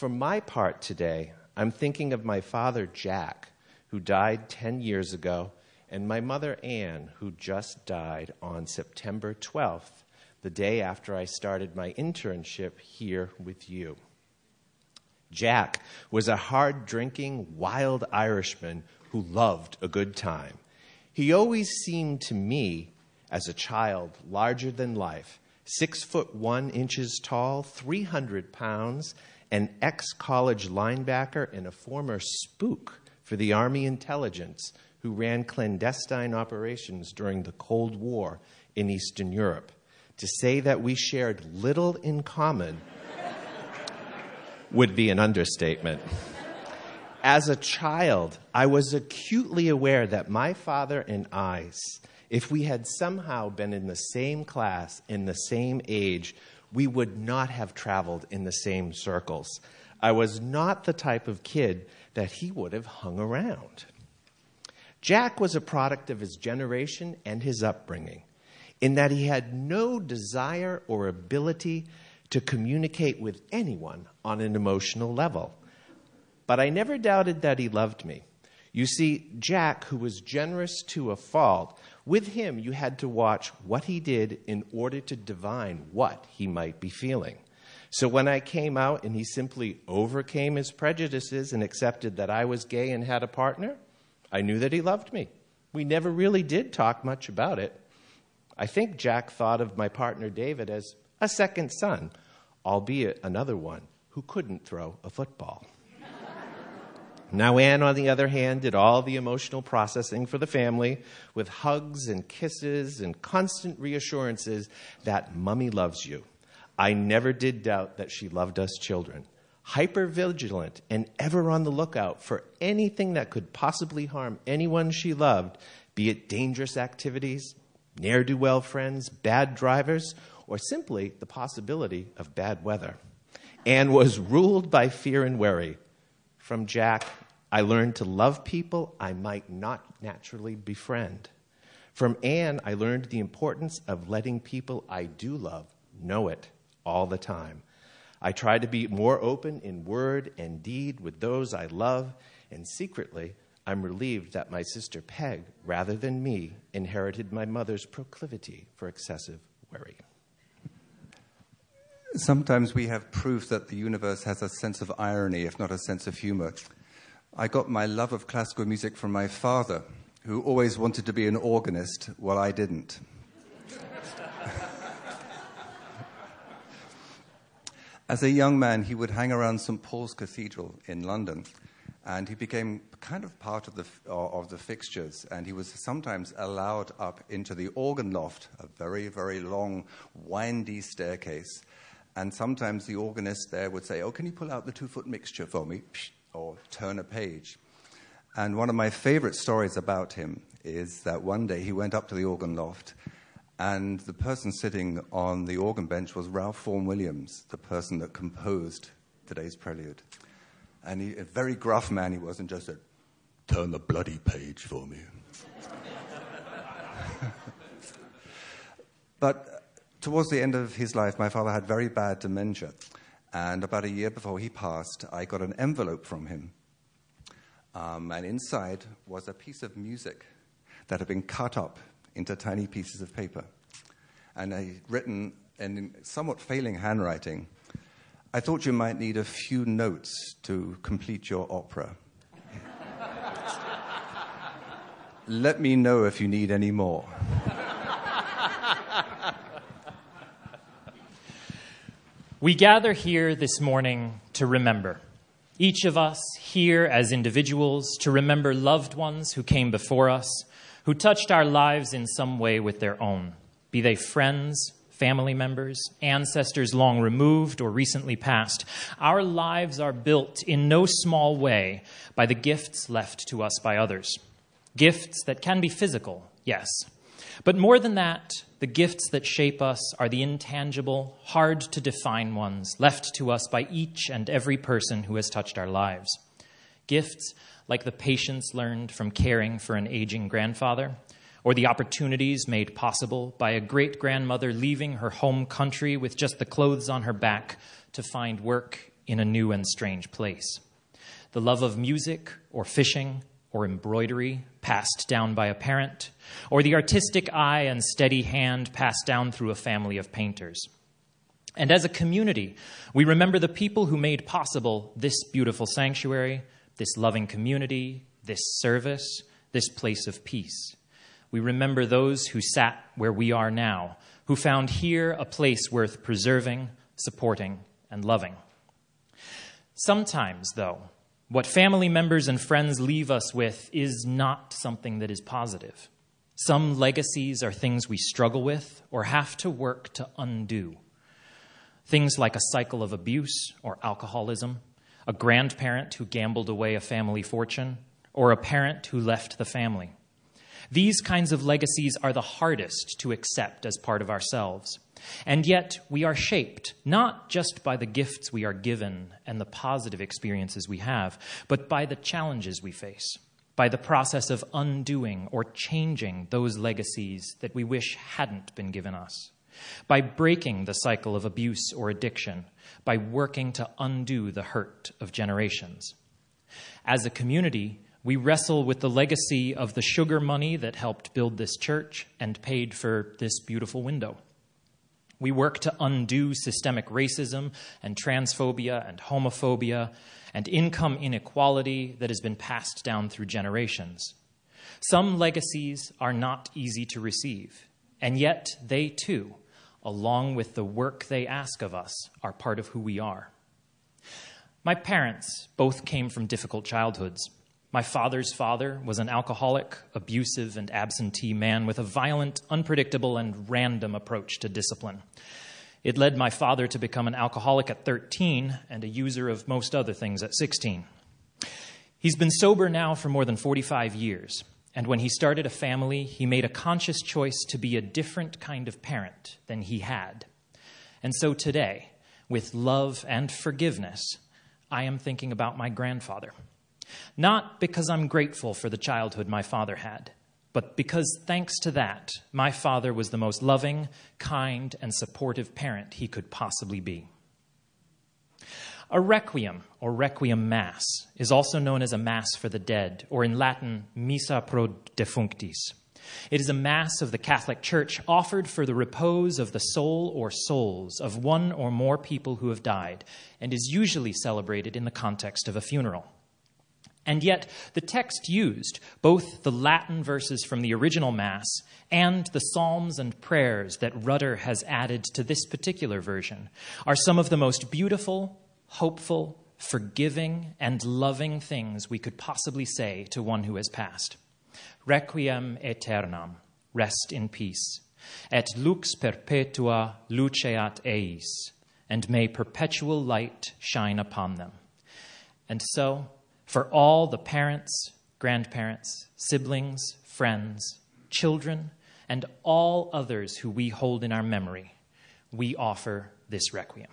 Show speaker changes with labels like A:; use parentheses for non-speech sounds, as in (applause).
A: For my part today, I'm thinking of my father, Jack, who died 10 years ago, and my mother, Anne, who just died on September 12th, the day after I started my internship here with you. Jack was a hard drinking, wild Irishman who loved a good time. He always seemed to me, as a child, larger than life, six foot one inches tall, 300 pounds, an ex college linebacker, and a former spook for the Army intelligence who ran clandestine operations during the Cold War in Eastern Europe. To say that we shared little in common would be an understatement. As a child, I was acutely aware that my father and I, if we had somehow been in the same class, in the same age, we would not have traveled in the same circles. I was not the type of kid that he would have hung around. Jack was a product of his generation and his upbringing, in that he had no desire or ability to communicate with anyone on an emotional level. But I never doubted that he loved me. You see, Jack, who was generous to a fault, with him you had to watch what he did in order to divine what he might be feeling. So when I came out and he simply overcame his prejudices and accepted that I was gay and had a partner, I knew that he loved me. We never really did talk much about it. I think Jack thought of my partner David as a second son, albeit another one who couldn't throw a football. Now, Anne, on the other hand, did all the emotional processing for the family with hugs and kisses and constant reassurances that Mummy loves you. I never did doubt that she loved us children. Hyper vigilant and ever on the lookout for anything that could possibly harm anyone she loved, be it dangerous activities, ne'er do well friends, bad drivers, or simply the possibility of bad weather, and was ruled by fear and worry. From Jack, I learned to love people I might not naturally befriend. From Anne, I learned the importance of letting people I do love know it all the time. I try to be more open in word and deed with those I love, and secretly, I'm relieved that my sister Peg, rather than me, inherited my mother's proclivity for excessive worry.
B: Sometimes we have proof that the universe has a sense of irony, if not a sense of humor. I got my love of classical music from my father, who always wanted to be an organist while I didn't. (laughs) As a young man, he would hang around St. Paul's Cathedral in London, and he became kind of part of the, of the fixtures. And he was sometimes allowed up into the organ loft, a very, very long, windy staircase and sometimes the organist there would say, Oh, can you pull out the two foot mixture for me? Or turn a page. And one of my favorite stories about him is that one day he went up to the organ loft, and the person sitting on the organ bench was Ralph Vaughan Williams, the person that composed today's prelude. And he, a very gruff man he was, and just said, Turn the bloody page for me. (laughs) but towards the end of his life, my father had very bad dementia. And about a year before he passed, I got an envelope from him. Um, and inside was a piece of music that had been cut up into tiny pieces of paper. And I written in somewhat failing handwriting, I thought you might need a few notes to complete your opera. (laughs) Let me know if you need any more.
C: We gather here this morning to remember. Each of us here as individuals to remember loved ones who came before us, who touched our lives in some way with their own, be they friends, family members, ancestors long removed or recently passed. Our lives are built in no small way by the gifts left to us by others. Gifts that can be physical, yes, but more than that, the gifts that shape us are the intangible, hard to define ones left to us by each and every person who has touched our lives. Gifts like the patience learned from caring for an aging grandfather, or the opportunities made possible by a great grandmother leaving her home country with just the clothes on her back to find work in a new and strange place. The love of music or fishing or embroidery passed down by a parent, or the artistic eye and steady hand passed down through a family of painters. And as a community, we remember the people who made possible this beautiful sanctuary, this loving community, this service, this place of peace. We remember those who sat where we are now, who found here a place worth preserving, supporting, and loving. Sometimes, though, what family members and friends leave us with is not something that is positive. Some legacies are things we struggle with or have to work to undo. Things like a cycle of abuse or alcoholism, a grandparent who gambled away a family fortune, or a parent who left the family. These kinds of legacies are the hardest to accept as part of ourselves. And yet, we are shaped not just by the gifts we are given and the positive experiences we have, but by the challenges we face, by the process of undoing or changing those legacies that we wish hadn't been given us, by breaking the cycle of abuse or addiction, by working to undo the hurt of generations. As a community, we wrestle with the legacy of the sugar money that helped build this church and paid for this beautiful window. We work to undo systemic racism and transphobia and homophobia and income inequality that has been passed down through generations. Some legacies are not easy to receive, and yet they too, along with the work they ask of us, are part of who we are. My parents both came from difficult childhoods. My father's father was an alcoholic, abusive, and absentee man with a violent, unpredictable, and random approach to discipline. It led my father to become an alcoholic at 13 and a user of most other things at 16. He's been sober now for more than 45 years, and when he started a family, he made a conscious choice to be a different kind of parent than he had. And so today, with love and forgiveness, I am thinking about my grandfather. Not because I'm grateful for the childhood my father had, but because thanks to that, my father was the most loving, kind, and supportive parent he could possibly be. A requiem, or requiem mass, is also known as a mass for the dead, or in Latin, missa pro defunctis. It is a mass of the Catholic Church offered for the repose of the soul or souls of one or more people who have died, and is usually celebrated in the context of a funeral. And yet, the text used, both the Latin verses from the original Mass and the Psalms and prayers that Rutter has added to this particular version, are some of the most beautiful, hopeful, forgiving, and loving things we could possibly say to one who has passed. Requiem aeternam, rest in peace, et lux perpetua luceat eis, and may perpetual light shine upon them. And so, for all the parents, grandparents, siblings, friends, children, and all others who we hold in our memory, we offer this requiem.